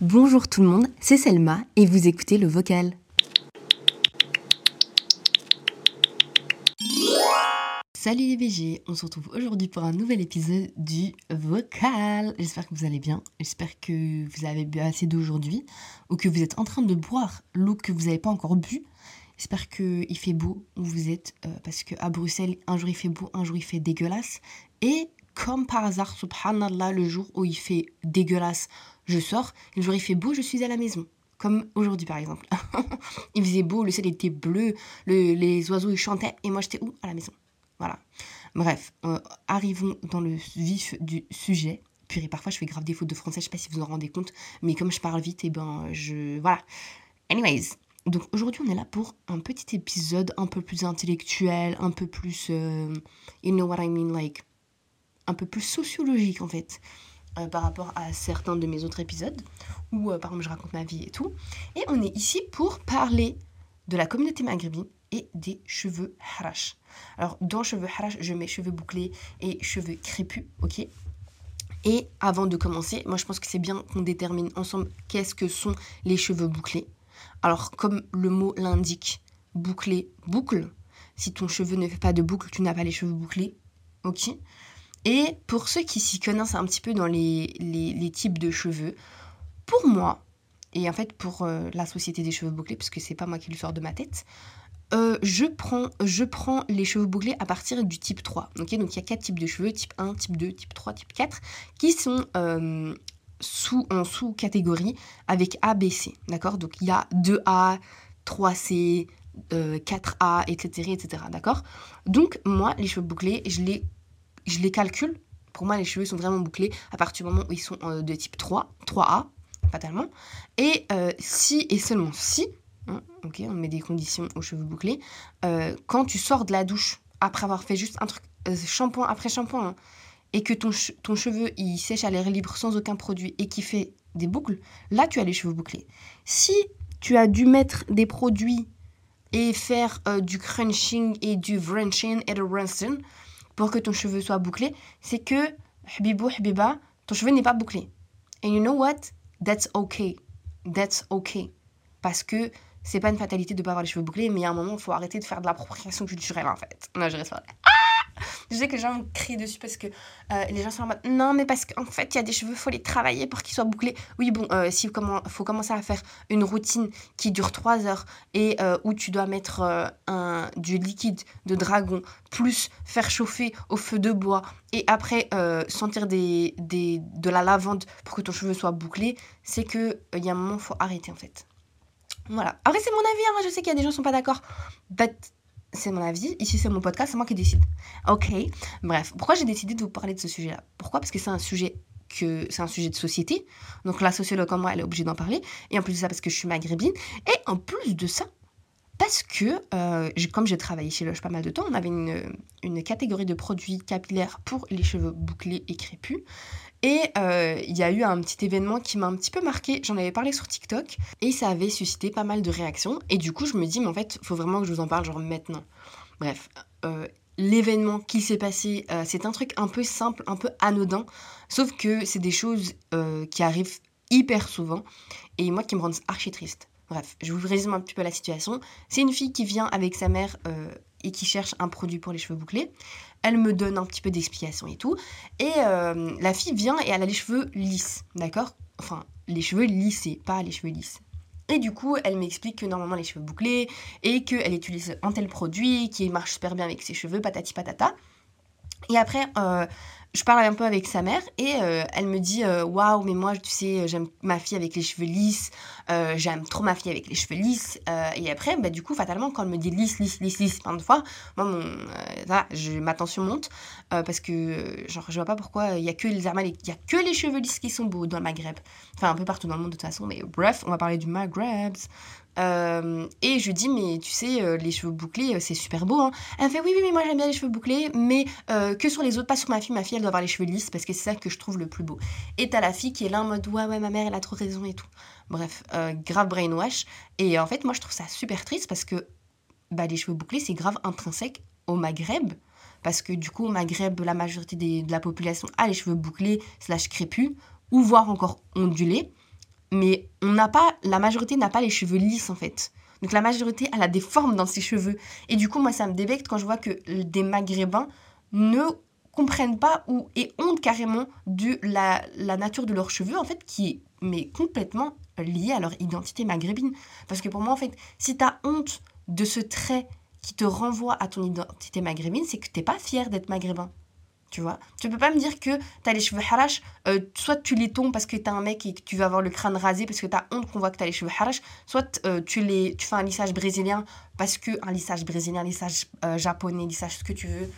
Bonjour tout le monde, c'est Selma et vous écoutez le vocal. Salut les BG, on se retrouve aujourd'hui pour un nouvel épisode du vocal. J'espère que vous allez bien, j'espère que vous avez bu assez d'eau aujourd'hui ou que vous êtes en train de boire l'eau que vous n'avez pas encore bu. J'espère qu'il fait beau où vous êtes euh, parce qu'à Bruxelles, un jour il fait beau, un jour il fait dégueulasse. Et comme par hasard, subhanallah, le jour où il fait dégueulasse, je sors. Le jour il fait beau, je suis à la maison. Comme aujourd'hui par exemple. il faisait beau, le ciel était bleu, les oiseaux ils chantaient et moi j'étais où? À la maison. Voilà. Bref, euh, arrivons dans le vif du sujet. Puis parfois je fais grave des fautes de français, je sais pas si vous en rendez compte, mais comme je parle vite, et eh ben je. Voilà. Anyways, donc aujourd'hui on est là pour un petit épisode un peu plus intellectuel, un peu plus. Euh, you know what I mean, like un peu plus sociologique en fait euh, par rapport à certains de mes autres épisodes où euh, par exemple je raconte ma vie et tout. Et on est ici pour parler de la communauté maghrébine et des cheveux harash. Alors dans cheveux harash, je mets cheveux bouclés et cheveux crépus, ok? Et avant de commencer, moi je pense que c'est bien qu'on détermine ensemble qu'est-ce que sont les cheveux bouclés. Alors comme le mot l'indique, bouclé, boucle. Si ton cheveu ne fait pas de boucle, tu n'as pas les cheveux bouclés, ok? Et pour ceux qui s'y connaissent un petit peu dans les, les, types de cheveux, pour moi, et en fait pour euh, la société des cheveux bouclés, puisque c'est pas moi qui le sors de ma tête, euh, je, prends, je prends les cheveux bouclés à partir du type 3. donc il y a quatre types de cheveux, type 1, type 2, type 3, type 4, qui sont euh, sous, en sous-catégorie avec A, B, C. D'accord? Donc il y a 2A, 3C, 4A, etc. etc. D'accord? Donc moi, les cheveux bouclés, je les je les calcule. Pour moi, les cheveux sont vraiment bouclés à partir du moment où ils sont euh, de type 3, 3A, fatalement. Et euh, si et seulement si, hein, ok, on met des conditions aux cheveux bouclés, euh, quand tu sors de la douche après avoir fait juste un truc, shampoing après shampoing, hein, et que ton, ton cheveu il sèche à l'air libre sans aucun produit et qui fait des boucles, là tu as les cheveux bouclés. Si tu as dû mettre des produits et faire du crunching et du wrenching et du rinsing, pour que ton cheveu soit bouclé, c'est que, habibou, habiba, ton cheveu n'est pas bouclé. And you know what? That's okay. That's okay. Parce que c'est pas une fatalité de pas avoir les cheveux bouclés, mais a un moment, il faut arrêter de faire de l'appropriation culturelle, en fait. Non, je reste pas. Je sais que les gens me crient dessus parce que euh, les gens sont en mode non, mais parce qu'en fait, il y a des cheveux, il faut les travailler pour qu'ils soient bouclés. Oui, bon, euh, s'il faut commencer à faire une routine qui dure 3 heures et euh, où tu dois mettre un, du liquide de dragon, plus faire chauffer au feu de bois et après sentir des, de la lavande pour que ton cheveu soit bouclé, c'est qu'il y a un moment, il faut arrêter en fait. Voilà. Après, c'est mon avis, hein, je sais qu'il y a des gens qui sont pas d'accord. C'est mon avis, ici c'est mon podcast, c'est moi qui décide. Ok, bref, pourquoi j'ai décidé de vous parler de ce sujet-là? Pourquoi? Parce que c'est un sujet que c'est un sujet de société. Donc la sociologue comme moi, elle est obligée d'en parler. Et en plus de ça, parce que je suis maghrébine. Et en plus de ça, parce que, euh, comme j'ai travaillé chez Loche pas mal de temps, on avait une, catégorie de produits capillaires pour les cheveux bouclés et crépus. Et euh, il y a eu un petit événement qui m'a un petit peu marqué. J'en avais parlé sur TikTok et ça avait suscité pas mal de réactions. Et du coup, je me dis, mais en fait, faut vraiment que je vous en parle, genre maintenant. Bref, euh, l'événement qui s'est passé, c'est un truc un peu simple, un peu anodin. Sauf que c'est des choses qui arrivent hyper souvent et moi qui me rendent archi triste. Bref, je vous résume un petit peu la situation. C'est une fille qui vient avec sa mère euh, et qui cherche un produit pour les cheveux bouclés. Elle me donne un petit peu d'explication et tout. Et euh, la fille vient et elle a les cheveux lisses, d'accord? Enfin, les cheveux lissés, pas les cheveux lisses. Et du coup, elle m'explique que normalement les cheveux bouclés et qu'elle utilise un tel produit qui marche super bien avec ses cheveux, patati patata. Et après, euh, je parle un peu avec sa mère et euh, elle me dit euh, waouh mais moi tu sais j'aime ma fille avec les cheveux lisses euh, j'aime trop ma fille avec les cheveux lisses et après bah, du coup fatalement quand elle me dit lisse lisse lisse lisse plein de fois moi mon ma tension monte parce que genre je vois pas pourquoi il y a que les il y a que les cheveux lisses qui sont beaux dans le Maghreb. Enfin un peu partout dans le monde de toute façon mais bref on va parler du Maghreb euh, et je lui dis, mais tu sais, euh, les cheveux bouclés, euh, c'est super beau. Hein. Elle fait, oui, oui, mais moi j'aime bien les cheveux bouclés, mais que sur les autres, pas sur ma fille. Ma fille, elle doit avoir les cheveux lisses parce que c'est ça que je trouve le plus beau. Et t'as la fille qui est là en mode, ouais, ouais, ma mère, elle a trop raison et tout. Bref, grave brainwash. Et en fait, moi, je trouve ça super triste parce que bah, les cheveux bouclés, c'est grave intrinsèque au Maghreb. Parce que du coup, au Maghreb, la majorité de la population a les cheveux bouclés, slash crépus, ou voire encore ondulés. Mais on n'a pas, la majorité n'a pas les cheveux lisses en fait. Donc la majorité, a des formes dans ses cheveux. Et du coup, moi, ça me débecte quand je vois que des Maghrébins ne comprennent pas ou et honte carrément de la, la nature de leurs cheveux, en fait, qui est mais complètement liée à leur identité maghrébine. Parce que pour moi, en fait, si tu as honte de ce trait qui te renvoie à ton identité maghrébine, c'est que t'es pas fier d'être maghrébin. Tu vois? Tu peux pas me dire que tu as les cheveux harash, euh, soit tu les tombes parce que tu un mec et que tu vas avoir le crâne rasé parce que tu as honte qu'on voit que tu as les cheveux harash, soit euh, tu, les, tu fais un lissage brésilien parce que. Un lissage brésilien, un lissage euh, japonais, lissage ce que tu veux.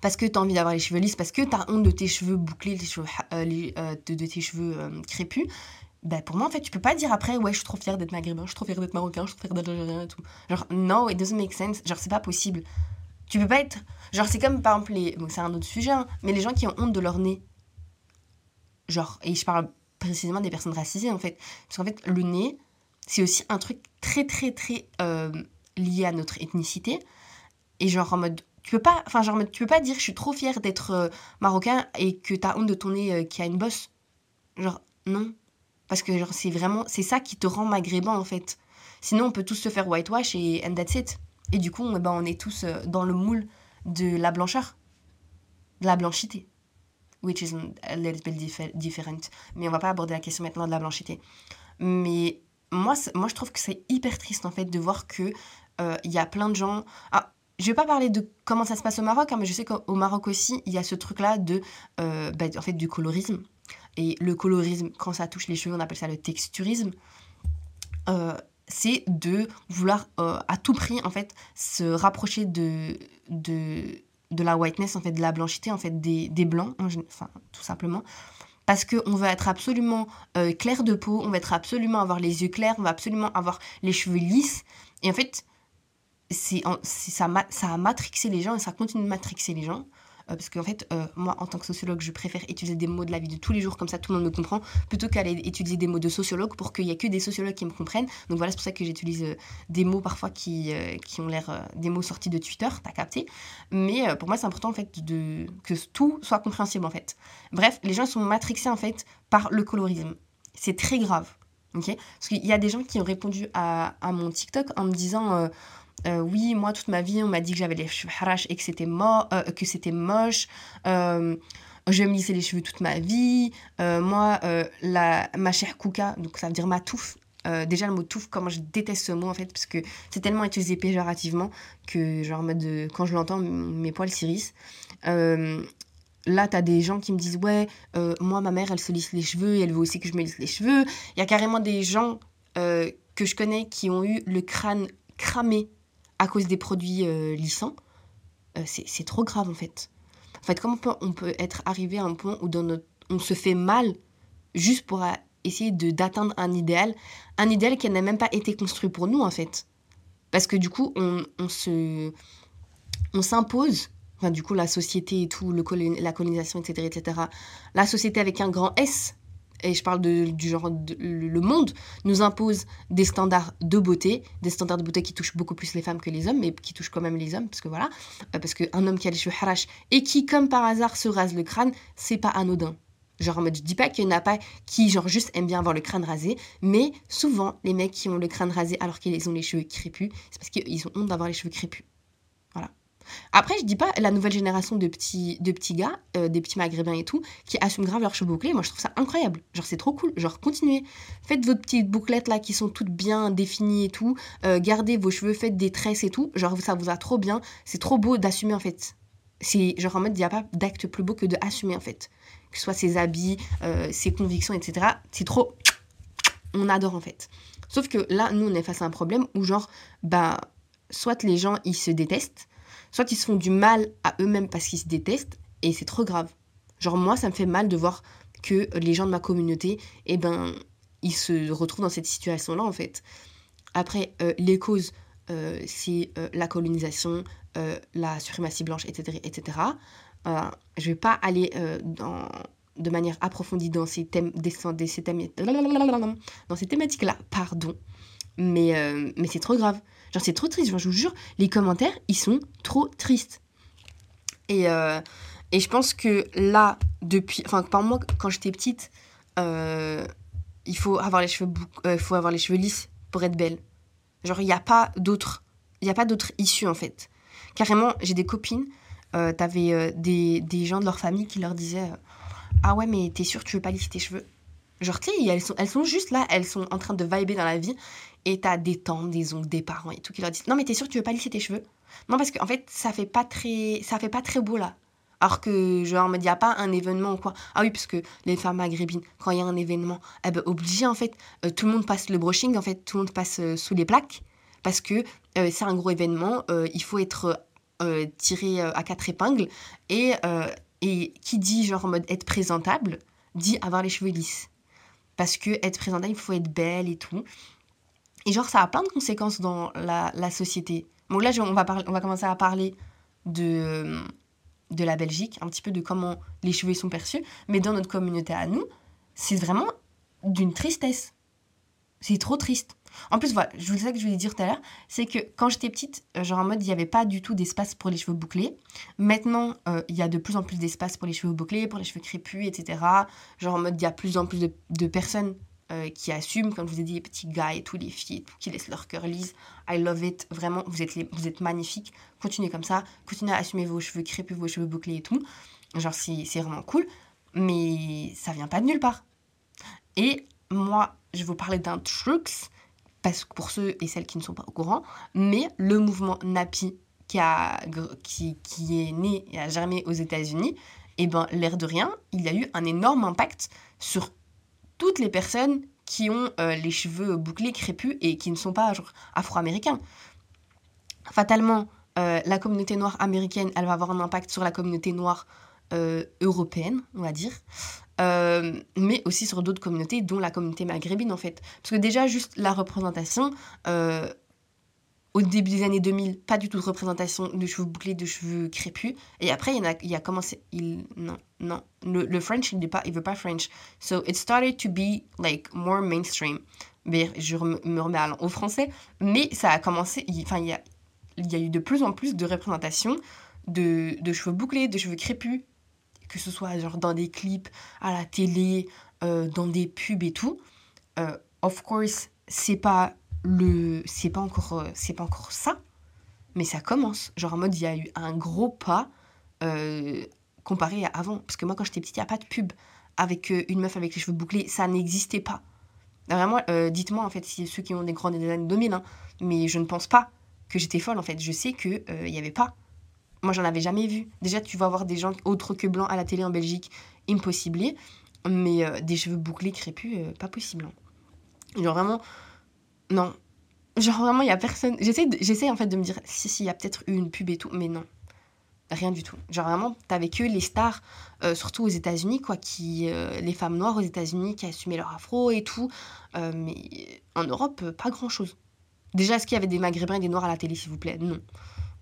Parce que tu as envie d'avoir les cheveux lisses, parce que tu as honte de tes cheveux bouclés, de, tes cheveux crépus. Ben pour moi, en fait, tu peux pas dire après, ouais, je suis trop fière d'être maghrébin, je suis trop fière d'être marocain, je suis trop fière d'être et tout. Genre, no, it doesn't make sense. Genre, c'est pas possible. Tu peux pas être. Genre, c'est comme par exemple, les... bon, c'est un autre sujet, hein, mais les gens qui ont honte de leur nez. Genre, et je parle précisément des personnes racisées en fait. Parce qu'en fait, le nez, c'est aussi un truc très, très, très euh, lié à notre ethnicité. Et genre, en mode. Tu peux pas, enfin, genre, tu peux pas dire je suis trop fière d'être euh, marocain et que t'as honte de ton nez euh, qui a une bosse. Genre, non. Parce que genre, c'est vraiment. C'est ça qui te rend maghrébin en fait. Sinon, on peut tous se faire whitewash et and that's it. Et du coup, ben, on est tous euh, dans le moule de la blancheur, de la blanchité. Which is a little bit different. Mais on va pas aborder la question maintenant de la blanchité. Mais moi, moi je trouve que c'est hyper triste en fait de voir que euh, il y a plein de gens. Ah, je vais pas parler de comment ça se passe au Maroc, hein, mais je sais qu'au Maroc aussi, il y a ce truc-là de, euh, bah, en fait, du colorisme. Et le colorisme, quand ça touche les cheveux, on appelle ça le texturisme. Euh, c'est de vouloir euh, à tout prix en fait se rapprocher de, de, de la whiteness en fait de la blanchité en fait des, des blancs enfin tout simplement. Parce qu'on veut être absolument euh, clair de peau on veut être absolument avoir les yeux clairs on va absolument avoir les cheveux lisses. Et en fait c'est ça, ça a matrixé les gens et ça continue de matrixer les gens parce qu'en fait, euh, moi, en tant que sociologue, je préfère utiliser des mots de la vie de tous les jours, comme ça tout le monde me comprend, plutôt qu'aller utiliser des mots de sociologue pour qu'il n'y ait que des sociologues qui me comprennent. Donc voilà, c'est pour ça que j'utilise euh, des mots parfois qui, qui ont l'air des mots sortis de Twitter, t'as capté. Mais pour moi, c'est important en fait de, que tout soit compréhensible en fait. Bref, les gens sont matrixés en fait par le colorisme. C'est très grave. ok? Parce qu'il y a des gens qui ont répondu à, à mon TikTok en me disant euh, oui, moi, toute ma vie, on m'a dit que j'avais les cheveux harash et que c'était, euh, que c'était moche. Euh, je vais me lisser les cheveux toute ma vie. moi, la, ma chère Kouka, donc ça veut dire ma touffe. déjà, le mot touffe, comment je déteste ce mot en fait, parce que c'est tellement utilisé péjorativement que, genre, quand je l'entends, mes poils s'irissent. là, t'as des gens qui me disent Ouais, moi, ma mère, elle se lisse les cheveux et elle veut aussi que je me lisse les cheveux. Il y a carrément des gens que je connais qui ont eu le crâne cramé à cause des produits euh, lissants, euh, c'est trop grave en fait. En fait, comment on peut, être arrivé à un point où on se fait mal juste pour essayer d'atteindre un idéal, un idéal qui n'a même pas été construit pour nous en fait. Parce que du coup, on, on on s'impose, enfin du coup la société et tout, le, la colonisation, etc., etc. La société avec un grand S, et je parle du genre, le monde nous impose des standards de beauté, des standards de beauté qui touchent beaucoup plus les femmes que les hommes, mais qui touchent quand même les hommes, parce que voilà, euh, parce qu'un homme qui a les cheveux harash et qui, comme par hasard, se rase le crâne, c'est pas anodin. Genre, en mode, je dis pas qu'il y en a pas qui, genre, juste aiment bien avoir le crâne rasé, mais souvent, les mecs qui ont le crâne rasé alors qu'ils ont les cheveux crépus, c'est parce qu'ils ont honte d'avoir les cheveux crépus. Après, je dis pas la nouvelle génération de petits, de petits gars, euh, des petits maghrébins et tout, qui assument grave leurs cheveux bouclés. Moi, je trouve ça incroyable. Genre, c'est trop cool. Genre, continuez. Faites vos petites bouclettes là qui sont toutes bien définies et tout. Euh, gardez vos cheveux, faites des tresses et tout. Genre, ça vous a trop bien. C'est trop beau d'assumer en fait. C'est genre en mode, il n'y a pas d'acte plus beau que de assumer en fait. Que ce soit ses habits, euh, ses convictions, etc. C'est trop. On adore en fait. Sauf que là, nous, on est face à un problème où, genre, bah, soit les gens, ils se détestent soit ils se font du mal à eux-mêmes parce qu'ils se détestent, et c'est trop grave. Genre moi, ça me fait mal de voir que les gens de ma communauté, eh ben, ils se retrouvent dans cette situation-là, en fait. Après, euh, les causes, euh, c'est euh, la colonisation, la suprématie blanche, etc. etc. je vais pas aller dans, de manière approfondie dans ces thèmes, ces, thèmes, dans ces thématiques-là, pardon. Mais, mais c'est trop grave. Genre, c'est trop triste. je vous jure, les commentaires, ils sont trop tristes. Et, euh, et je pense que là, depuis. Enfin, par moi, quand j'étais petite, euh, il faut avoir les cheveux, euh, faut avoir les cheveux lisses pour être belle. Genre, il n'y a pas d'autre il y a pas d'autre issue, en fait. Carrément, j'ai des copines, t'avais des, des, gens de leur famille qui leur disaient Ah ouais, mais t'es sûre tu veux pas lisser tes cheveux? Genre, tu sais, elles sont, elles sont juste là, elles sont en train de vibrer dans la vie. Et t'as des tantes, des oncles, des parents et tout qui leur disent Non, mais t'es sûre tu veux pas lisser tes cheveux? Non, parce qu'en fait, ça fait pas très, ça fait pas très beau là. Alors que, genre, il n'y a pas un événement ou quoi. Ah oui, parce que les femmes maghrébines, quand il y a un événement, eh ben, obligé, en fait, euh, tout le monde passe le brushing, en fait, tout le monde passe euh, sous les plaques. Parce que euh, c'est un gros événement, il faut être tiré à quatre épingles. Et, et qui dit, genre, en mode être présentable, dit avoir les cheveux lisses. Parce que être présentable, il faut être belle et tout. Et genre, ça a plein de conséquences dans la, société. Bon, là, on va, on va commencer à parler de de la Belgique, un petit peu de comment les cheveux sont perçus, mais dans notre communauté à nous, c'est vraiment d'une tristesse. C'est trop triste. En plus, voilà, je vous sais que je voulais dire tout à l'heure, c'est que quand j'étais petite, euh, genre en mode, il n'y avait pas du tout d'espace pour les cheveux bouclés. Maintenant, euh, il y a de plus en plus d'espace pour les cheveux bouclés, pour les cheveux crépus, etc. Genre en mode, il y a plus en plus de, personnes euh, qui assument, comme je vous ai dit, les petits gars et tous les filles qui laissent leur cœur lisse. I love it, vraiment, vous êtes, les, vous êtes magnifiques. Continuez comme ça, continuez à assumer vos cheveux crépus, vos cheveux bouclés et tout. Genre, c'est vraiment cool, mais ça vient pas de nulle part. Et moi, je vous parler d'un truc, parce pour ceux et celles qui ne sont pas au courant, mais le mouvement Nappy qui, est né et a germé aux États-Unis, eh ben l'air de rien, il a eu un énorme impact sur toutes les personnes qui ont euh, les cheveux bouclés, crépus et qui ne sont pas afro-américains. Fatalement, euh, la communauté noire américaine, elle va avoir un impact sur la communauté noire euh, européenne, on va dire, mais aussi sur d'autres communautés, dont la communauté maghrébine en fait. Parce que déjà, juste la représentation, au début des années 2000, pas du tout de représentation de cheveux bouclés, de cheveux crépus. Et après, il y, en a, il y a commencé. Non, non. Le, le French, il ne veut pas French. So it started to be like more mainstream. Mais je me remets à au français. Mais ça a commencé. Enfin, il, y a, il y a eu de plus en plus de représentations de cheveux bouclés, de cheveux crépus. Que ce soit genre dans des clips, à la télé, euh, dans des pubs et tout. Euh, of course, c'est pas le c'est pas encore euh, c'est pas encore ça mais ça commence. Genre en mode il y a eu un gros pas comparé à avant. Parce que moi quand j'étais petite il y a pas de pub avec une meuf avec les cheveux bouclés. Ça n'existait pas. Vraiment dites-moi en fait si ceux qui ont des grandes des années 2000 hein, mais je ne pense pas que j'étais folle en fait. Je sais que il y avait pas moi j'en avais jamais vu déjà tu vas voir des gens autres que blancs à la télé en Belgique impossible mais des cheveux bouclés crépus pas possible hein. genre vraiment non. Genre vraiment, il y a personne. J'essaie, en fait de me dire, si, si, il y a peut-être eu une pub et tout, mais non. Rien du tout. Genre vraiment, t'avais que les stars, euh, surtout aux États-Unis, quoi, qui. Euh, les femmes noires aux États-Unis qui assumaient leur afro et tout. Euh, mais en Europe, pas grand-chose. Déjà, est-ce qu'il y avait des maghrébins et des noirs à la télé, s'il vous plaît? Non.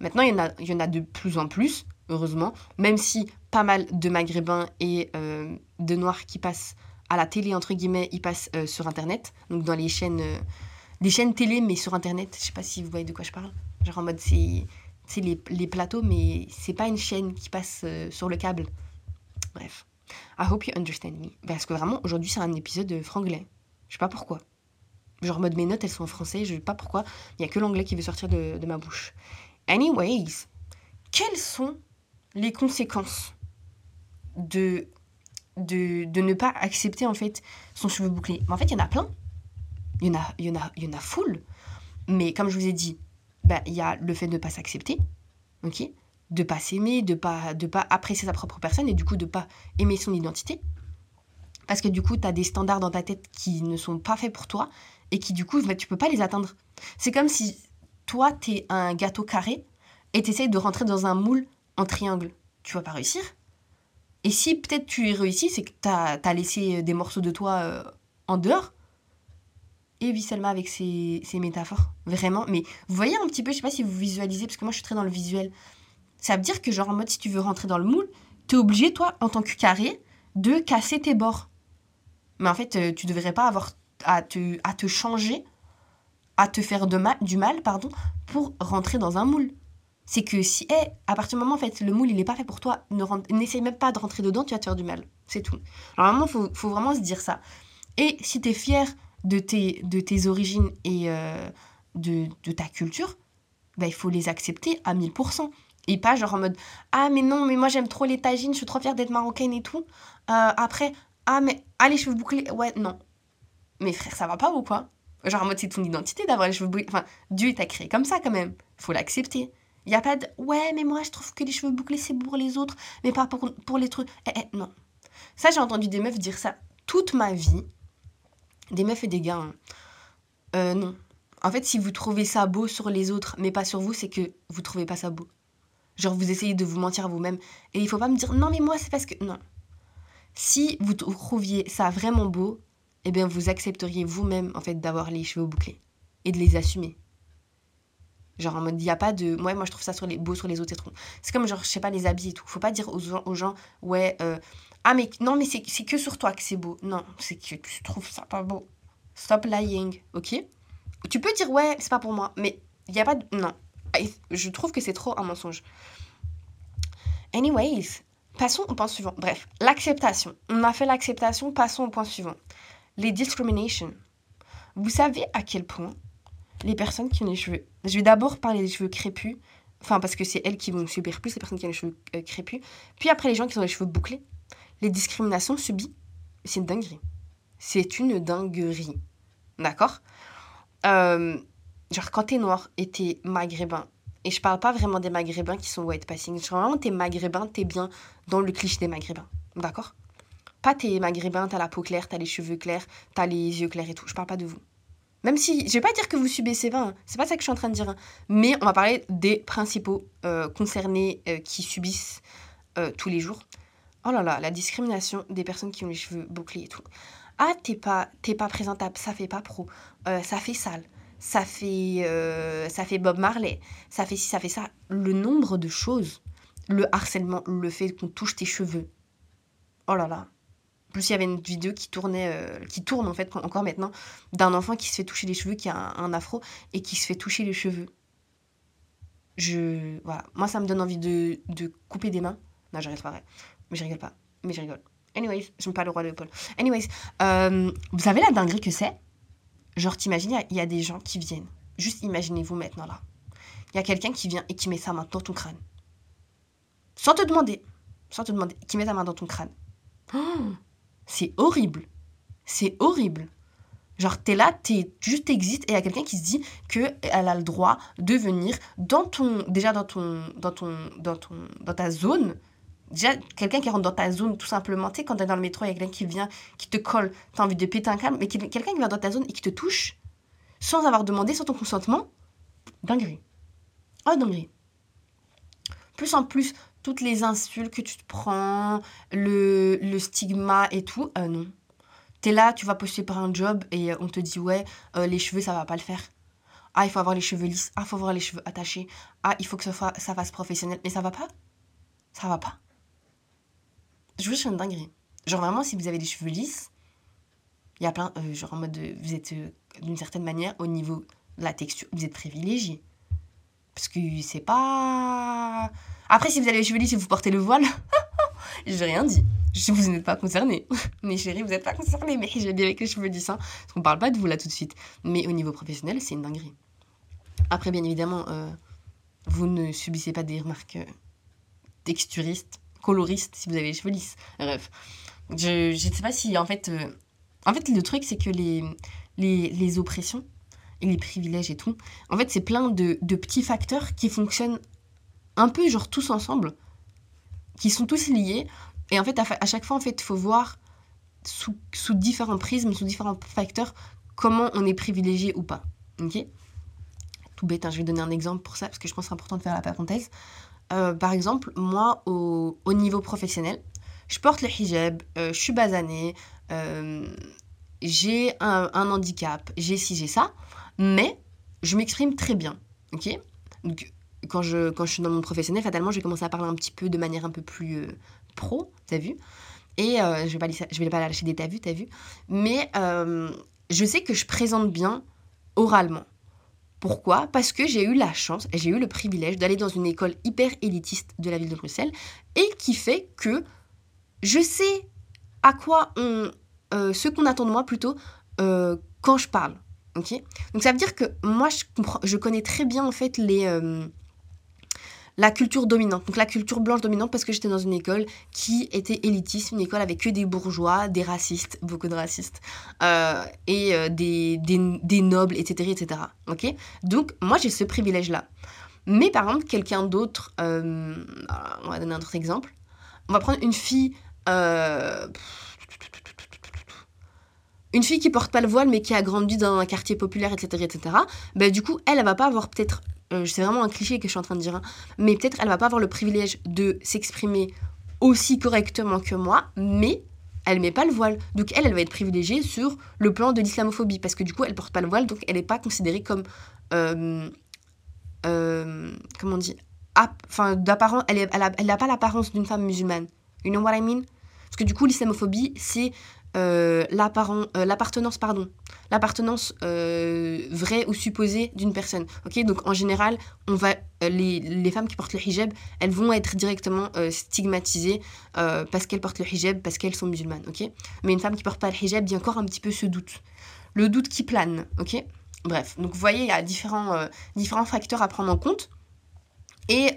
Maintenant, il y, en a, de plus en plus, heureusement, même si pas mal de maghrébins et de noirs qui passent à la télé, entre guillemets, ils passent sur Internet, donc dans les chaînes des chaînes télé, mais sur Internet. Je sais pas si vous voyez de quoi je parle. Genre en mode, c'est les, plateaux, mais c'est pas une chaîne qui passe euh, sur le câble. Bref. I hope you understand me. Parce que vraiment, aujourd'hui, c'est un épisode franglais. Je sais pas pourquoi. Genre en mode, mes notes, elles sont en français. Je sais pas pourquoi. Il y a que l'anglais qui veut sortir de ma bouche. Anyways, quelles sont les conséquences de, de, de ne pas accepter en fait son cheveu bouclé? En fait, il y en a plein. Il y en a, il y en a, il y en a full. Mais comme je vous ai dit, ben, il y a le fait de ne pas s'accepter, ok? De pas s'aimer, de pas de pas apprécier sa propre personne et du coup de pas aimer son identité. Parce que du coup, tu as des standards dans ta tête qui ne sont pas faits pour toi et qui du coup, ben, tu peux pas les atteindre. C'est comme si toi, tu es un gâteau carré et tu essayes de rentrer dans un moule en triangle. Tu vas pas réussir. Et si peut-être tu y réussis, c'est que tu as, laissé des morceaux de toi euh, en dehors et Selma avec ses, métaphores. Vraiment. Mais vous voyez un petit peu, je sais pas si vous visualisez, parce que moi je suis très dans le visuel. Ça veut dire que, genre, en mode, si tu veux rentrer dans le moule, tu es obligé, toi, en tant que carré, de casser tes bords. Mais en fait, euh, tu devrais pas avoir à te, à te changer, à te faire du mal, pardon, pour rentrer dans un moule. C'est que si, hey, à partir du moment, en fait, le moule, il est pas fait pour toi, n'essaye même pas de rentrer dedans, tu vas te faire du mal. C'est tout. Alors, vraiment, il faut, vraiment se dire ça. Et si tu es fier de tes, origines et euh, de, ta culture, bah, il faut les accepter à 1000%. Et pas genre en mode Ah, mais non, mais moi j'aime trop les tagines, je suis trop fière d'être marocaine et tout. Euh, après, ah, mais les cheveux bouclés, ouais, non. Mais frère, ça va pas ou quoi? Genre en mode c'est ton identité d'avoir les cheveux bouclés. Enfin, Dieu t'a créé comme ça quand même. Faut l'accepter. Il n'y a pas de ouais, mais moi je trouve que les cheveux bouclés c'est pour les autres, mais pas pour, pour les trucs. Eh, eh, non. Ça, j'ai entendu des meufs dire ça toute ma vie. Des meufs et des gars. Hein. Euh, non. En fait, si vous trouvez ça beau sur les autres, mais pas sur vous, c'est que vous trouvez pas ça beau. Genre, vous essayez de vous mentir à vous-même. Et il faut pas me dire non, mais moi, c'est parce que. Non. Si vous trouviez ça vraiment beau, eh bien, vous accepteriez vous-même, en fait, d'avoir les cheveux bouclés. Et de les assumer. Genre en mode, il n'y a pas de. Ouais, moi je trouve ça sur les, beau sur les autres, c'est C'est comme, genre, je sais pas, les habits et tout. Faut pas dire aux, aux gens, ouais, euh, ah, mais non, mais c'est que sur toi que c'est beau. Non, c'est que tu trouves ça pas beau. Stop lying, ok? Tu peux dire, ouais, c'est pas pour moi, mais il n'y a pas de. Non. Je trouve que c'est trop un mensonge. Anyways, passons au point suivant. Bref, l'acceptation. On a fait l'acceptation, passons au point suivant. Les discriminations. Vous savez à quel point les personnes qui ont les cheveux. Je vais d'abord parler des cheveux crépus. Enfin, parce que c'est elles qui vont subir plus, les personnes qui ont les cheveux euh, crépus. Puis après, les gens qui ont les cheveux bouclés. Les discriminations subies, c'est une dinguerie. C'est une dinguerie. D'accord? Euh, Genre, quand t'es noir et t'es maghrébin, et je parle pas vraiment des maghrébins qui sont white passing, genre vraiment t'es maghrébin, t'es bien dans le cliché des maghrébins. D'accord? Pas t'es maghrébin, t'as la peau claire, t'as les cheveux clairs, t'as les yeux clairs et tout. Je parle pas de vous. Même si, je vais pas dire que vous subissez ces vins, c'est pas ça que je suis en train de dire. Hein. Mais on va parler des principaux euh, concernés euh, qui subissent euh, tous les jours. Oh là là, la discrimination des personnes qui ont les cheveux bouclés et tout. Ah, t'es pas, t'es pas présentable, ça fait pas pro, ça fait sale, ça fait, ça fait Bob Marley, ça fait ci, ça fait ça. Le nombre de choses, le harcèlement, le fait qu'on touche tes cheveux. Oh là là, plus, il y avait une vidéo qui tournait, euh, qui tourne en fait encore maintenant, d'un enfant qui se fait toucher les cheveux, qui a un, afro et qui se fait toucher les cheveux. Je, voilà, moi ça me donne envie de, de couper des mains. Non, je rigole pas, mais je rigole pas, mais je rigole. Anyways, je me parle le roi Léopold. Anyways, euh, vous savez la dinguerie que c'est? Genre, t'imagines, il y, a des gens qui viennent. Juste imaginez-vous maintenant là. Il y a quelqu'un qui vient et qui met sa main dans ton crâne. Sans te demander. Sans te demander. Qui met sa main dans ton crâne. Oh c'est horrible. C'est horrible. Genre, t'es là, t'es juste existes et il y a quelqu'un qui se dit qu'elle a le droit de venir dans ton. Déjà dans ton. Dans ton. Dans ton. Dans ta zone. Déjà, quelqu'un qui rentre dans ta zone, tout simplement. Tu sais, quand t'es dans le métro, il y a quelqu'un qui vient, qui te colle, t'as envie de péter un câble, mais quelqu'un qui vient dans ta zone et qui te touche, sans avoir demandé, sans ton consentement, dinguerie. Oh, dinguerie. Plus en plus, toutes les insultes que tu te prends, le, le stigma et tout, euh, non. T'es là, tu vas poster par un job et euh, on te dit ouais, euh, les cheveux ça va pas le faire. Ah, il faut avoir les cheveux lisses. Ah, il faut avoir les cheveux attachés. Ah, il faut que ça, fasse, professionnel. Mais ça va pas Ça va pas Je vous dis, une dinguerie. Genre vraiment, si vous avez des cheveux lisses, il y a plein, genre en mode, vous êtes d'une certaine manière au niveau de la texture, vous êtes privilégié. Parce que c'est pas après, si vous cheveux lisses et vous portez le voile, j'ai rien dit. Je, vous n'êtes pas concerné. Mes chéris, vous n'êtes pas concernés. Mais j'ai bien avec les cheveux lisses. Hein, parce qu'on parle pas de vous là tout de suite. Mais au niveau professionnel, c'est une dinguerie. Après, bien évidemment, euh, vous ne subissez pas des remarques euh, texturistes, coloristes, si vous avez les cheveux lisses. Bref. Je ne sais pas si, en fait... Euh, en fait, le truc, c'est que les, les, les oppressions et les privilèges et tout, en fait, c'est plein de, de petits facteurs qui fonctionnent un peu genre tous ensemble, qui sont tous liés. Et en fait, à, chaque fois, en fait, il faut voir sous, différents prismes, sous différents facteurs, comment on est privilégié ou pas. Ok? Tout bête, hein, je vais donner un exemple pour ça, parce que je pense que c'est important de faire la parenthèse. Euh, par exemple, moi, au, niveau professionnel, je porte le hijab, euh, je suis basanée, euh, j'ai un, handicap, j'ai ci, j'ai ça, mais je m'exprime très bien. Ok? Quand je, quand je suis dans mon professionnel, fatalement, j'ai commencé à parler un petit peu de manière un peu plus euh, pro, t'as vu Et euh, je vais pas, je vais pas lâcher des t'as vu, t'as vu Mais euh, je sais que je présente bien oralement. Pourquoi? Parce que j'ai eu la chance, j'ai eu le privilège d'aller dans une école hyper élitiste de la ville de Bruxelles, et qui fait que je sais à quoi on, euh, ce qu'on attend de moi plutôt euh, quand je parle. Ok? Donc ça veut dire que moi, je, je connais très bien en fait les, la culture dominante. Donc la culture blanche dominante parce que j'étais dans une école qui était élitiste, une école avec que des bourgeois, des racistes, beaucoup de racistes, et des, des, des, nobles, etc. etc. Ok? Donc moi, j'ai ce privilège-là. Mais par exemple, quelqu'un d'autre, on va donner un autre exemple. On va prendre une fille une fille qui porte pas le voile mais qui a grandi dans un quartier populaire, etc., etc., ben, du coup, elle, elle va pas avoir peut-être, euh, c'est vraiment un cliché que je suis en train de dire, hein, mais peut-être elle va pas avoir le privilège de s'exprimer aussi correctement que moi, mais elle met pas le voile. Donc elle, elle va être privilégiée sur le plan de l'islamophobie, parce que du coup, elle porte pas le voile, donc elle n'est pas considérée comme, euh, euh, comment on dit, enfin, d'apparence, elle n'a pas l'apparence d'une femme musulmane. You know what I mean? Parce que du coup, l'islamophobie, c'est euh, euh, l'appartenance pardon l'appartenance euh, vraie ou supposée d'une personne ok? Donc en général on va les, les, femmes qui portent le hijab elles vont être directement stigmatisées parce qu'elles portent le hijab parce qu'elles sont musulmanes ok? Mais une femme qui porte pas le hijab il y a encore un petit peu ce doute. Le doute qui plane ok? Bref donc vous voyez il y a différents différents facteurs à prendre en compte. Et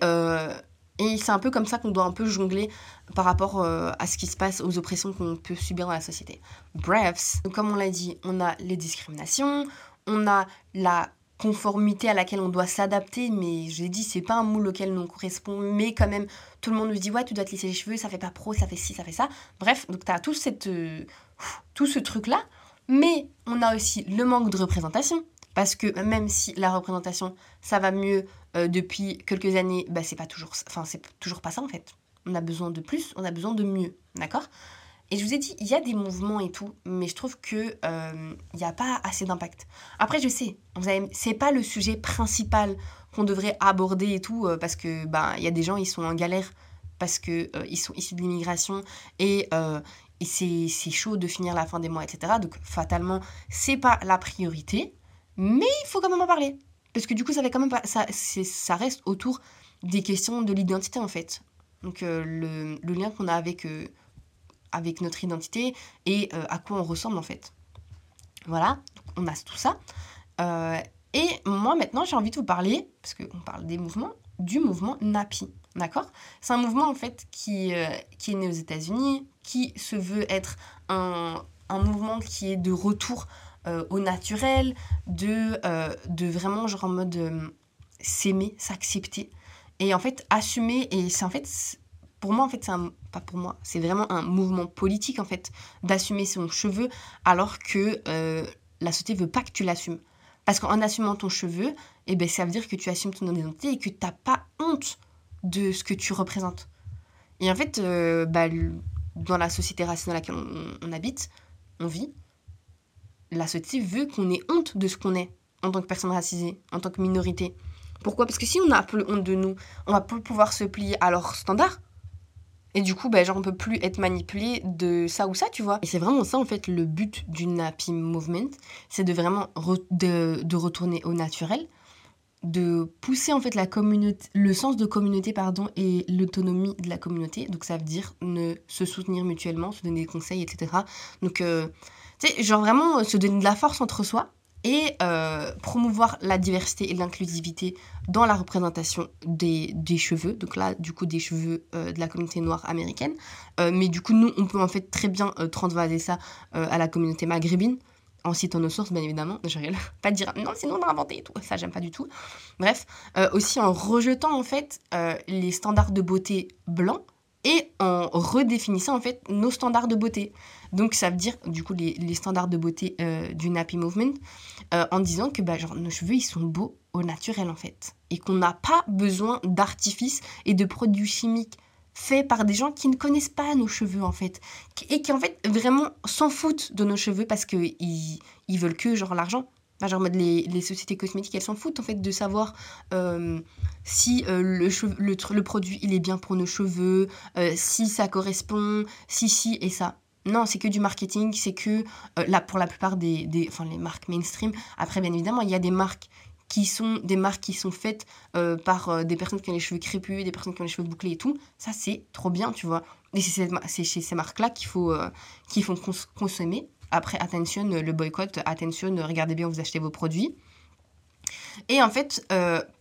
et c'est un peu comme ça qu'on doit un peu jongler par rapport euh, à ce qui se passe, aux oppressions qu'on peut subir dans la société. Bref, comme on l'a dit, on a les discriminations, on a la conformité à laquelle on doit s'adapter, mais j'ai dit, c'est pas un moule auquel on correspond, mais quand même, tout le monde nous dit, ouais, tu dois te lisser les cheveux, ça fait pas pro, ça fait ci, ça fait ça. Bref, donc tu as tout, cette, euh, tout ce truc-là, mais on a aussi le manque de représentation. Parce que même si la représentation, ça va mieux euh, depuis quelques années, bah, c'est pas toujours, enfin, c'est toujours pas ça en fait. On a besoin de plus, on a besoin de mieux, d'accord? Et je vous ai dit, il y a des mouvements et tout, mais je trouve que il euh, n'y a pas assez d'impact. Après, je sais, c'est pas le sujet principal qu'on devrait aborder et tout, euh, parce que bah, il y a des gens, ils sont en galère parce que ils sont issus de l'immigration et et c'est chaud de finir la fin des mois, etc. Donc fatalement, c'est pas la priorité. Mais il faut quand même en parler. Parce que du coup, ça, reste autour des questions de l'identité, en fait. Donc, euh, le, lien qu'on a avec, euh, notre identité et euh, à quoi on ressemble, en fait. Voilà, on a tout ça. et moi, maintenant, j'ai envie de vous parler, parce qu'on parle des mouvements, du mouvement NAPI. D'accord? C'est un mouvement, en fait, qui, qui est né aux États-Unis, qui se veut être un, un mouvement qui est de retour euh, au naturel, de, euh, de vraiment genre en mode euh, s'aimer, s'accepter. Et en fait, assumer, et c'est en fait, pour moi, en fait, c'est un, pas pour moi, c'est vraiment un mouvement politique, en fait, d'assumer son cheveu, alors que la société veut pas que tu l'assumes. Parce qu'en assumant ton cheveu, eh ben, ça veut dire que tu assumes ton identité et que tu n'as pas honte de ce que tu représentes. Et en fait, bah, dans la société racine dans laquelle on habite, on vit, la société veut qu'on ait honte de ce qu'on est en tant que personne racisée, en tant que minorité. Pourquoi? Parce que si on a peu honte de nous, on va plus pouvoir se plier à leurs standards. Et du coup, ben, genre, on peut plus être manipulé de ça ou ça, tu vois. Et c'est vraiment ça, en fait, le but du Nappy Movement. C'est de vraiment de, de, retourner au naturel, de pousser, en fait, la communauté, le sens de communauté, pardon, et l'autonomie de la communauté. Donc, ça veut dire ne se soutenir mutuellement, se donner des conseils, etc. Donc, euh, tu sais, genre vraiment euh, se donner de la force entre soi et euh, promouvoir la diversité et l'inclusivité dans la représentation des, des, cheveux, donc là, du coup, des cheveux euh, de la communauté noire américaine. mais du coup, nous, on peut en fait très bien transvaser ça à la communauté maghrébine, en citant nos sources, bien évidemment. Je rigole. Pas dire non, sinon on a inventé et tout. Ça, j'aime pas du tout. Bref, aussi en rejetant en fait les standards de beauté blancs et en redéfinissant en fait nos standards de beauté. Donc ça veut dire du coup les, standards de beauté euh, du Nappy Movement euh, en disant que bah, genre, nos cheveux ils sont beaux au naturel en fait. Et qu'on n'a pas besoin d'artifices et de produits chimiques faits par des gens qui ne connaissent pas nos cheveux en fait. Et qui en fait vraiment s'en foutent de nos cheveux parce qu'ils ils veulent que genre l'argent. Genre les, les, sociétés cosmétiques, elles s'en foutent en fait de savoir euh, si le, le, le, produit il est bien pour nos cheveux, si ça correspond, si si et ça. Non, c'est que du marketing, c'est que là pour la plupart des, marques mainstream. Après bien évidemment il y a des marques qui sont des marques qui sont faites euh, par euh, des personnes qui ont les cheveux crépus, des personnes qui ont les cheveux bouclés et tout, ça c'est trop bien, tu vois. Et c'est chez ces marques-là qu'il faut, euh, consommer. Après, attention, le boycott, attention, regardez bien où vous achetez vos produits. Et en fait,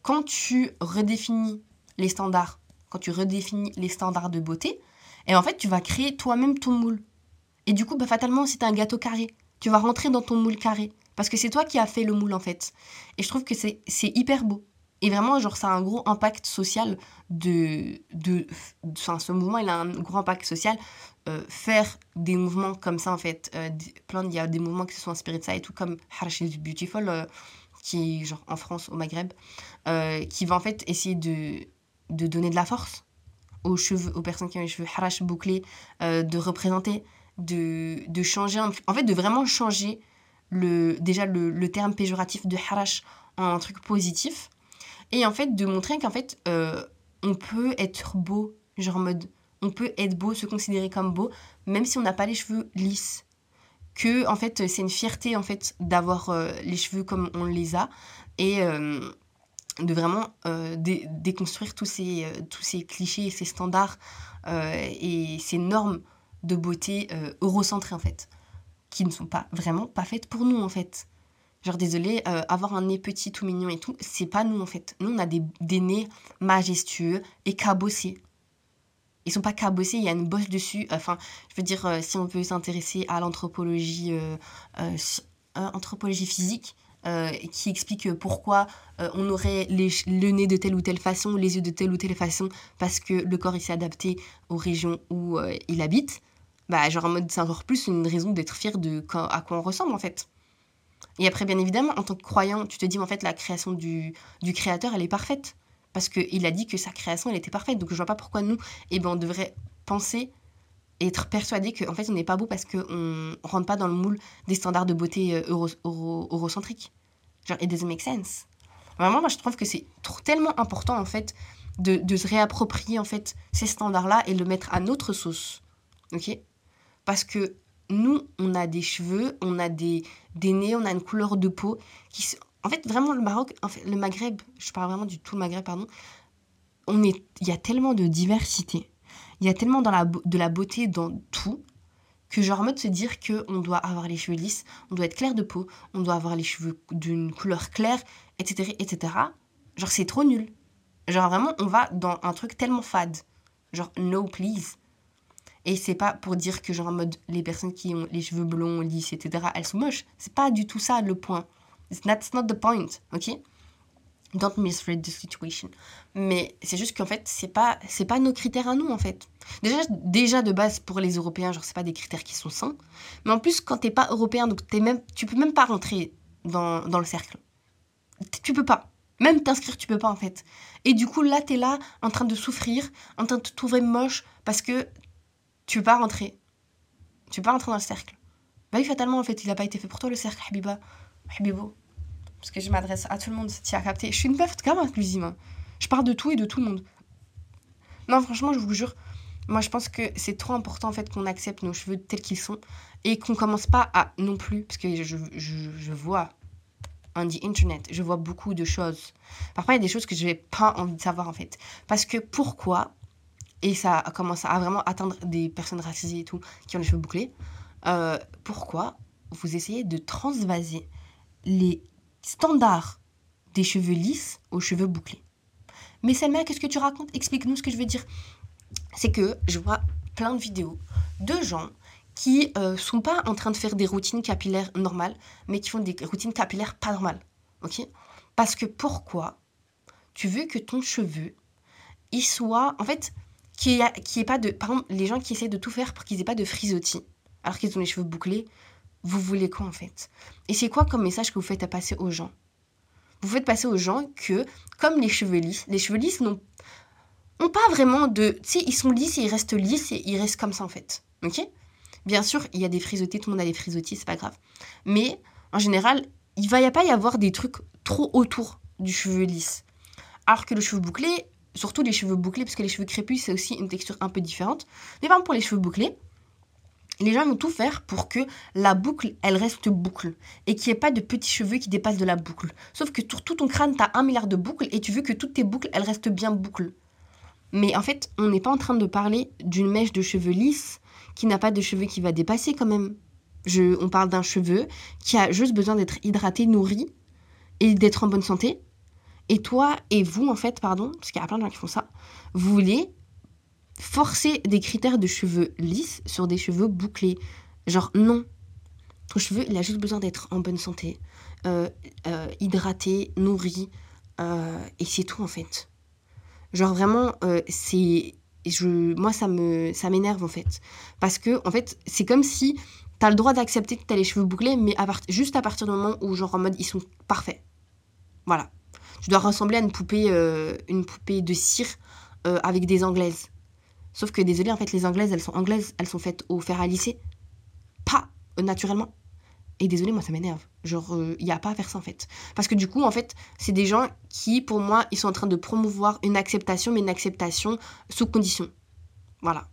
quand tu redéfinis les standards, quand tu redéfinis les standards de beauté, et en fait, tu vas créer toi-même ton moule. Et du coup, bah, fatalement, c'est un gâteau carré. Tu vas rentrer dans ton moule carré. Parce que c'est toi qui as fait le moule en fait. Et je trouve que c'est hyper beau. Et vraiment, genre, ça a un gros impact social de... de enfin, ce mouvement, il a un gros impact social. Euh, faire des mouvements comme ça, en fait. Euh, il y a des mouvements qui se sont inspirés de ça et tout, comme Harash is Beautiful, euh, qui est genre en France, au Maghreb, qui va en fait essayer de, de donner de la force aux cheveux, aux personnes qui ont les cheveux harash bouclés, de représenter, de, de changer, en fait, de vraiment changer le, déjà le, terme péjoratif de harash en un truc positif. Et en fait, de montrer qu'en fait, euh, on peut être beau, genre en mode, on peut être beau, se considérer comme beau, même si on n'a pas les cheveux lisses. Que, en fait, c'est une fierté, en fait, d'avoir euh, les cheveux comme on les a. Et euh, de vraiment déconstruire tous ces, tous ces clichés, ces standards et ces normes de beauté eurocentrées, en fait qui ne sont pas vraiment pas faites pour nous en fait. Genre désolé, euh, avoir un nez petit tout mignon et tout, c'est pas nous en fait. Nous on a des, des nez majestueux et cabossés. Ils sont pas cabossés, il y a une bosse dessus. Enfin, je veux dire, euh, si on veut s'intéresser à l'anthropologie euh, anthropologie physique, qui explique pourquoi on aurait les, le nez de telle ou telle façon, les yeux de telle ou telle façon, parce que le corps il s'est adapté aux régions où il habite bah, genre en mode, c'est encore plus une raison d'être fier de à quoi on ressemble en fait. Et après, bien évidemment, en tant que croyant, tu te dis en fait, la création du, du créateur, elle est parfaite. Parce qu'il a dit que sa création, elle était parfaite. Donc je vois pas pourquoi nous, eh ben, on devrait penser et être persuadé qu'en fait, on n'est pas beau parce qu'on rentre pas dans le moule des standards de beauté euh, euro, euro, eurocentriques. Genre, it doesn't make sense. Vraiment, moi, je trouve que c'est tellement important, en fait, de, de se réapproprier, en fait, ces standards-là et le mettre à notre sauce. Ok? Parce que nous, on a des cheveux, on a des, des nez, on a une couleur de peau qui... En fait, vraiment, le Maroc, en fait, le Maghreb, je parle vraiment du tout le Maghreb, pardon, on est, il y a tellement de diversité, il y a tellement dans la, de la beauté dans tout, que genre en mode se dire qu'on doit avoir les cheveux lisses, on doit être clair de peau, on doit avoir les cheveux d'une couleur claire, etc., etc., genre c'est trop nul. Genre vraiment, on va dans un truc tellement fade. Genre, no please. Et c'est pas pour dire que, genre, en mode, les personnes qui ont les cheveux blonds, lisses, etc., elles sont moches. C'est pas du tout ça le point. That's not the point, ok? Don't misread the situation. Mais c'est juste qu'en fait, c'est pas, c'est pas nos critères à nous, en fait. Déjà, déjà de base, pour les Européens, genre, c'est pas des critères qui sont sains. Mais en plus, quand t'es pas européen, donc t'es même, tu peux même pas rentrer dans, dans le cercle. Tu peux pas. Même t'inscrire, tu peux pas, en fait. Et du coup, là, t'es là, en train de souffrir, en train de te trouver moche, parce que tu peux pas rentrer. Tu peux pas rentrer dans le cercle. Bah oui, fatalement, en fait, il a pas été fait pour toi le cercle, Habiba. Habibo. Parce que je m'adresse à tout le monde, tu as capté. Je suis une meuf grave inclusive. Je parle de tout et de tout le monde. Non, franchement, je vous jure, moi je pense que c'est trop important en fait qu'on accepte nos cheveux tels qu'ils sont et qu'on commence pas à non plus, parce que je, je, je vois on the internet, je vois beaucoup de choses. Parfois, il y a des choses que je n'ai pas envie de savoir en fait. Parce que pourquoi et ça commence à vraiment atteindre des personnes racisées et tout, qui ont les cheveux bouclés, euh, pourquoi vous essayez de transvaser les standards des cheveux lisses aux cheveux bouclés? Mais Selma, qu'est-ce que tu racontes? Explique-nous ce que je veux dire. C'est que je vois plein de vidéos de gens qui euh, sont pas en train de faire des routines capillaires normales, mais qui font des routines capillaires pas normales. Parce que pourquoi tu veux que ton cheveu, il soit... En fait, qui est, pas de. Par exemple, les gens qui essaient de tout faire pour qu'ils aient pas de frisottis, alors qu'ils ont les cheveux bouclés, vous voulez quoi en fait? Et c'est quoi comme message que vous faites à passer aux gens? Vous faites passer aux gens que, comme les cheveux lisses, les cheveux lisses n'ont ont pas vraiment de. Tu sais, ils sont lisses et ils restent lisses et ils restent comme ça en fait. Ok? Bien sûr, il y a des frisottis, tout le monde a des frisottis, c'est pas grave. Mais en général, il va y pas y avoir des trucs trop autour du cheveu lisse. Alors que le cheveu bouclé, surtout les cheveux bouclés, parce que les cheveux crépus, c'est aussi une texture un peu différente. Mais par exemple, pour les cheveux bouclés, les gens vont tout faire pour que la boucle, elle reste boucle. Et qu'il n'y ait pas de petits cheveux qui dépassent de la boucle. Sauf que tout ton crâne, tu as un milliard de boucles et tu veux que toutes tes boucles, elles restent bien boucles. Mais en fait, on n'est pas en train de parler d'une mèche de cheveux lisse qui n'a pas de cheveux qui va dépasser quand même. On parle d'un cheveu qui a juste besoin d'être hydraté, nourri et d'être en bonne santé. Et toi et vous, en fait, pardon, parce qu'il y a plein de gens qui font ça, vous voulez forcer des critères de cheveux lisses sur des cheveux bouclés. Genre, non. Ton cheveu, il a juste besoin d'être en bonne santé, euh, euh, hydraté, nourri, euh, et c'est tout en fait. Genre vraiment, c'est, je, moi ça me, ça m'énerve en fait, parce que en fait, c'est comme si tu as le droit d'accepter que tu as les cheveux bouclés, mais juste à partir du moment où genre en mode ils sont parfaits. Voilà. Tu dois ressembler à une poupée, une poupée de cire avec des anglaises. Sauf que désolé, en fait, les anglaises, elles sont anglaises, elles sont faites au fer à lisser. Pas euh, naturellement. Et désolé, moi, ça m'énerve. Genre, il euh, n'y a pas à faire ça, en fait. Parce que du coup, en fait, c'est des gens qui, pour moi, ils sont en train de promouvoir une acceptation, mais une acceptation sous condition. Voilà.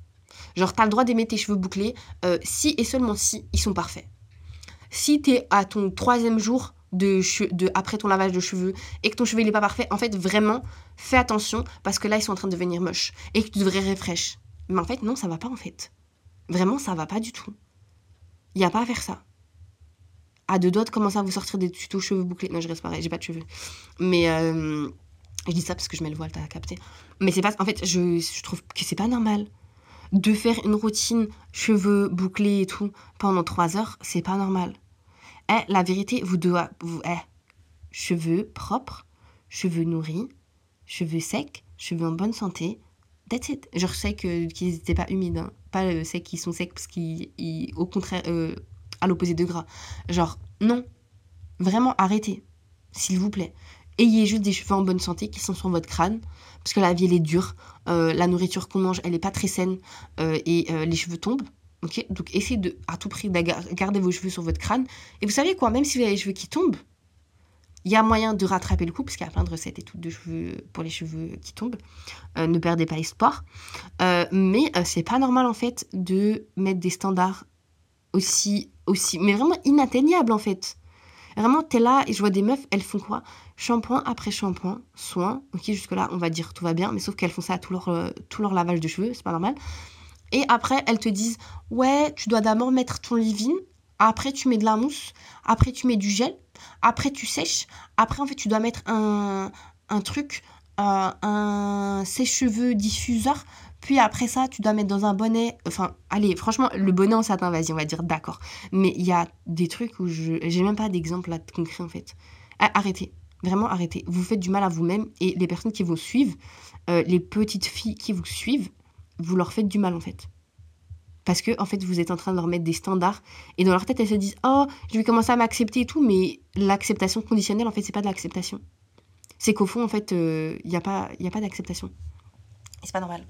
Genre, t'as le droit d'aimer tes cheveux bouclés euh, si et seulement si ils sont parfaits. Si t'es à ton troisième jour de, après ton lavage de cheveux et que ton cheveu n'est pas parfait, en fait, vraiment, fais attention parce que là, ils sont en train de devenir moches et que tu devrais refresh. Mais en fait, non, ça va pas en fait. Vraiment, ça va pas du tout. Il n'y a pas à faire ça. À deux doigts de commencer à vous sortir des tutos cheveux bouclés. Non, je reste pareil, j'ai pas de cheveux. Mais euh, je dis ça parce que je mets le voile, t'as capté. Mais c'est pas. En fait, je, je trouve que c'est pas normal. De faire une routine cheveux bouclés et tout pendant trois heures, c'est pas normal. Eh, la vérité, vous devez. Vous, eh, cheveux propres, cheveux nourris, cheveux secs, cheveux en bonne santé. That's it. Je sais qu'ils n'étaient pas humides. Hein. Pas euh, secs qui sont secs parce qu'ils. Au contraire, euh, à l'opposé de gras. Genre, non. Vraiment, arrêtez. S'il vous plaît. Ayez juste des cheveux en bonne santé qui sont sur votre crâne. Parce que la vie, elle est dure. Euh, la nourriture qu'on mange, elle n'est pas très saine. et les cheveux tombent. Donc essayez de, à tout prix de garder vos cheveux sur votre crâne. Et vous savez quoi, même si vous avez les cheveux qui tombent, il y a moyen de rattraper le coup, parce qu'il y a plein de recettes et tout de cheveux pour les cheveux qui tombent. Euh, ne perdez pas espoir. Euh, mais euh, c'est pas normal en fait de mettre des standards aussi, aussi, mais vraiment inatteignables en fait. Vraiment, t'es là et je vois des meufs, elles font quoi? Shampoing après shampoing, soin. Ok, jusque-là, on va dire tout va bien, mais sauf qu'elles font ça à tout leur, leur lavage de cheveux, c'est pas normal. Et après, elles te disent Ouais, tu dois d'abord mettre ton leave-in. Après, tu mets de la mousse. Après, tu mets du gel. Après, tu sèches. Après, en fait, tu dois mettre un, truc, euh, un sèche-cheveux diffuseur. Puis après ça, tu dois mettre dans un bonnet. Enfin, allez, franchement, le bonnet en satin, vas-y, on va dire d'accord. Mais il y a des trucs où je. J'ai même pas d'exemple concret en fait. Arrêtez. Vraiment, arrêtez. Vous faites du mal à vous-même et les personnes qui vous suivent, euh, les petites filles qui vous suivent, vous leur faites du mal en fait. Parce que en fait, vous êtes en train de leur mettre des standards et dans leur tête, elles se disent "Oh, je vais commencer à m'accepter et tout", mais l'acceptation conditionnelle en fait, c'est pas de l'acceptation. C'est qu'au fond en fait, il euh, n'y a pas il a pas d'acceptation. Et c'est pas normal.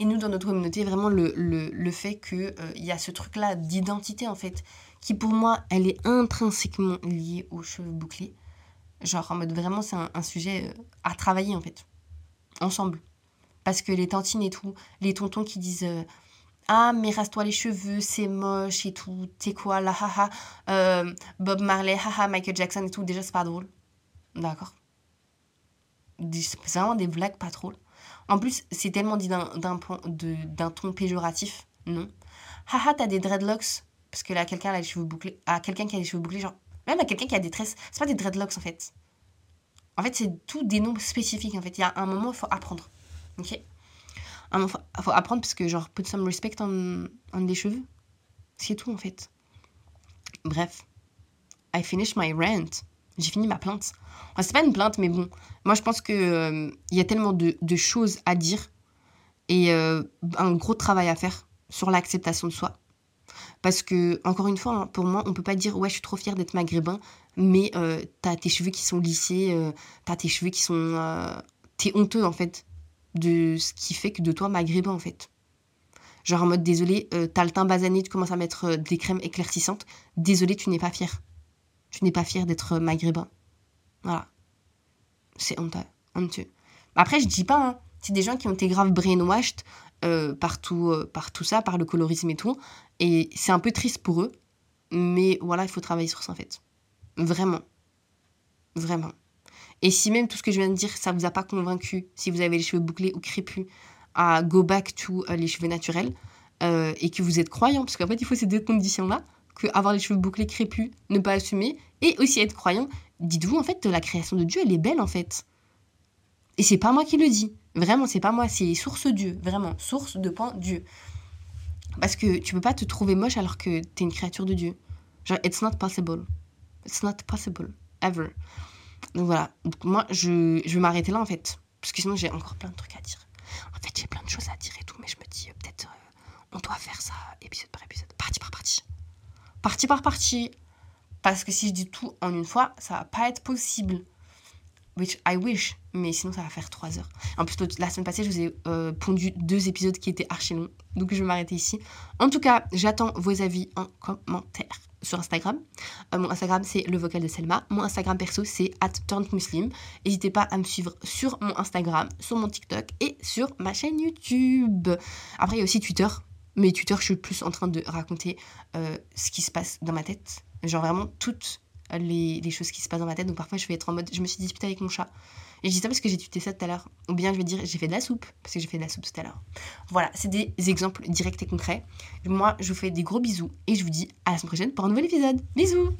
Et nous, dans notre communauté, vraiment le, le, fait qu'il euh, y a ce truc-là d'identité, en fait, qui pour moi, elle est intrinsèquement liée aux cheveux bouclés. Genre, en mode vraiment, c'est un, sujet euh, à travailler, en fait. Ensemble. Parce que les tantines et tout, les tontons qui disent euh, Ah, mais rase-toi les cheveux, c'est moche et tout, t'es quoi là, haha, euh, Bob Marley, haha, Michael Jackson et tout, déjà c'est pas drôle. D'accord C'est vraiment des blagues pas drôles. En plus, c'est tellement dit d'un ton péjoratif, non. Haha, t'as des dreadlocks, parce que là, quelqu'un a les cheveux bouclés, à quelqu'un qui a les cheveux bouclés, genre, même à quelqu'un qui a des tresses, c'est pas des dreadlocks en fait. En fait, c'est tout des noms spécifiques en fait. Il y a un moment, il faut apprendre. Ok Il faut, apprendre parce que, genre, put some respect en des cheveux. C'est tout, en fait. Bref. I finished my rant. J'ai fini ma plainte. Enfin, c'est pas une plainte, mais bon. Moi, je pense qu'il euh, y a tellement de, choses à dire et euh, un gros travail à faire sur l'acceptation de soi. Parce que, encore une fois, hein, pour moi, on peut pas dire, ouais, je suis trop fière d'être maghrébin, mais euh, t'as tes cheveux qui sont lissés, t'as tes cheveux qui sont. t'es honteux, en fait de ce qui fait que de toi maghrébin en fait. Genre en mode désolé, euh, t'as le teint basané, tu commences à mettre euh, des crèmes éclaircissantes. Désolé, tu n'es pas fier. Tu n'es pas fier d'être euh, maghrébin. Voilà. C'est honteux. honteux. Après, je dis pas, hein. C'est des gens qui ont été grave brainwashed par, tout, par tout ça, par le colorisme et tout. Et c'est un peu triste pour eux. Mais voilà, il faut travailler sur ça en fait. Vraiment. Vraiment. Et si même tout ce que je viens de dire, ça vous a pas convaincu, si vous avez les cheveux bouclés ou crépus, à go back to euh, les cheveux naturels, euh, et que vous êtes croyant, parce qu'en fait, il faut ces deux conditions-là, que avoir les cheveux bouclés crépus, ne pas assumer, et aussi être croyant, dites-vous, en fait, la création de Dieu, elle est belle, en fait. Et c'est pas moi qui le dis. Vraiment, c'est pas moi, c'est source Dieu. Vraiment, source de point Dieu. Parce que tu peux pas te trouver moche alors que t'es une créature de Dieu. Genre, it's not possible. It's not possible. Ever. Donc voilà. Moi, je, je vais m'arrêter là en fait. Parce que sinon, j'ai encore plein de trucs à dire. En fait, j'ai plein de choses à dire et tout, mais je me dis, euh, peut-être, euh, on doit faire ça épisode par épisode, partie par partie. Partie par partie. Parce que si je dis tout en une fois, ça va pas être possible. Which I wish. Mais sinon, ça va faire 3 heures. En plus, la semaine passée, je vous ai euh, pondu deux épisodes qui étaient archi longs. Donc, je vais m'arrêter ici. En tout cas, j'attends vos avis en commentaire sur Instagram. Euh, mon Instagram, c'est le vocal de Selma. Mon Instagram perso, c'est Muslim. N'hésitez pas à me suivre sur mon Instagram, sur mon TikTok et sur ma chaîne YouTube. Après, il y a aussi Twitter. Mais Twitter, je suis plus en train de raconter euh, ce qui se passe dans ma tête. Genre vraiment toutes les, les, choses qui se passent dans ma tête. Donc parfois, je vais être en mode, je me suis disputée avec mon chat. Et je dis ça parce que j'ai tuté ça tout à l'heure. Ou bien je vais dire j'ai fait de la soupe parce que j'ai fait de la soupe tout à l'heure. Voilà, c'est des exemples directs et concrets. Moi, je vous fais des gros bisous et je vous dis à la semaine prochaine pour un nouvel épisode. Bisous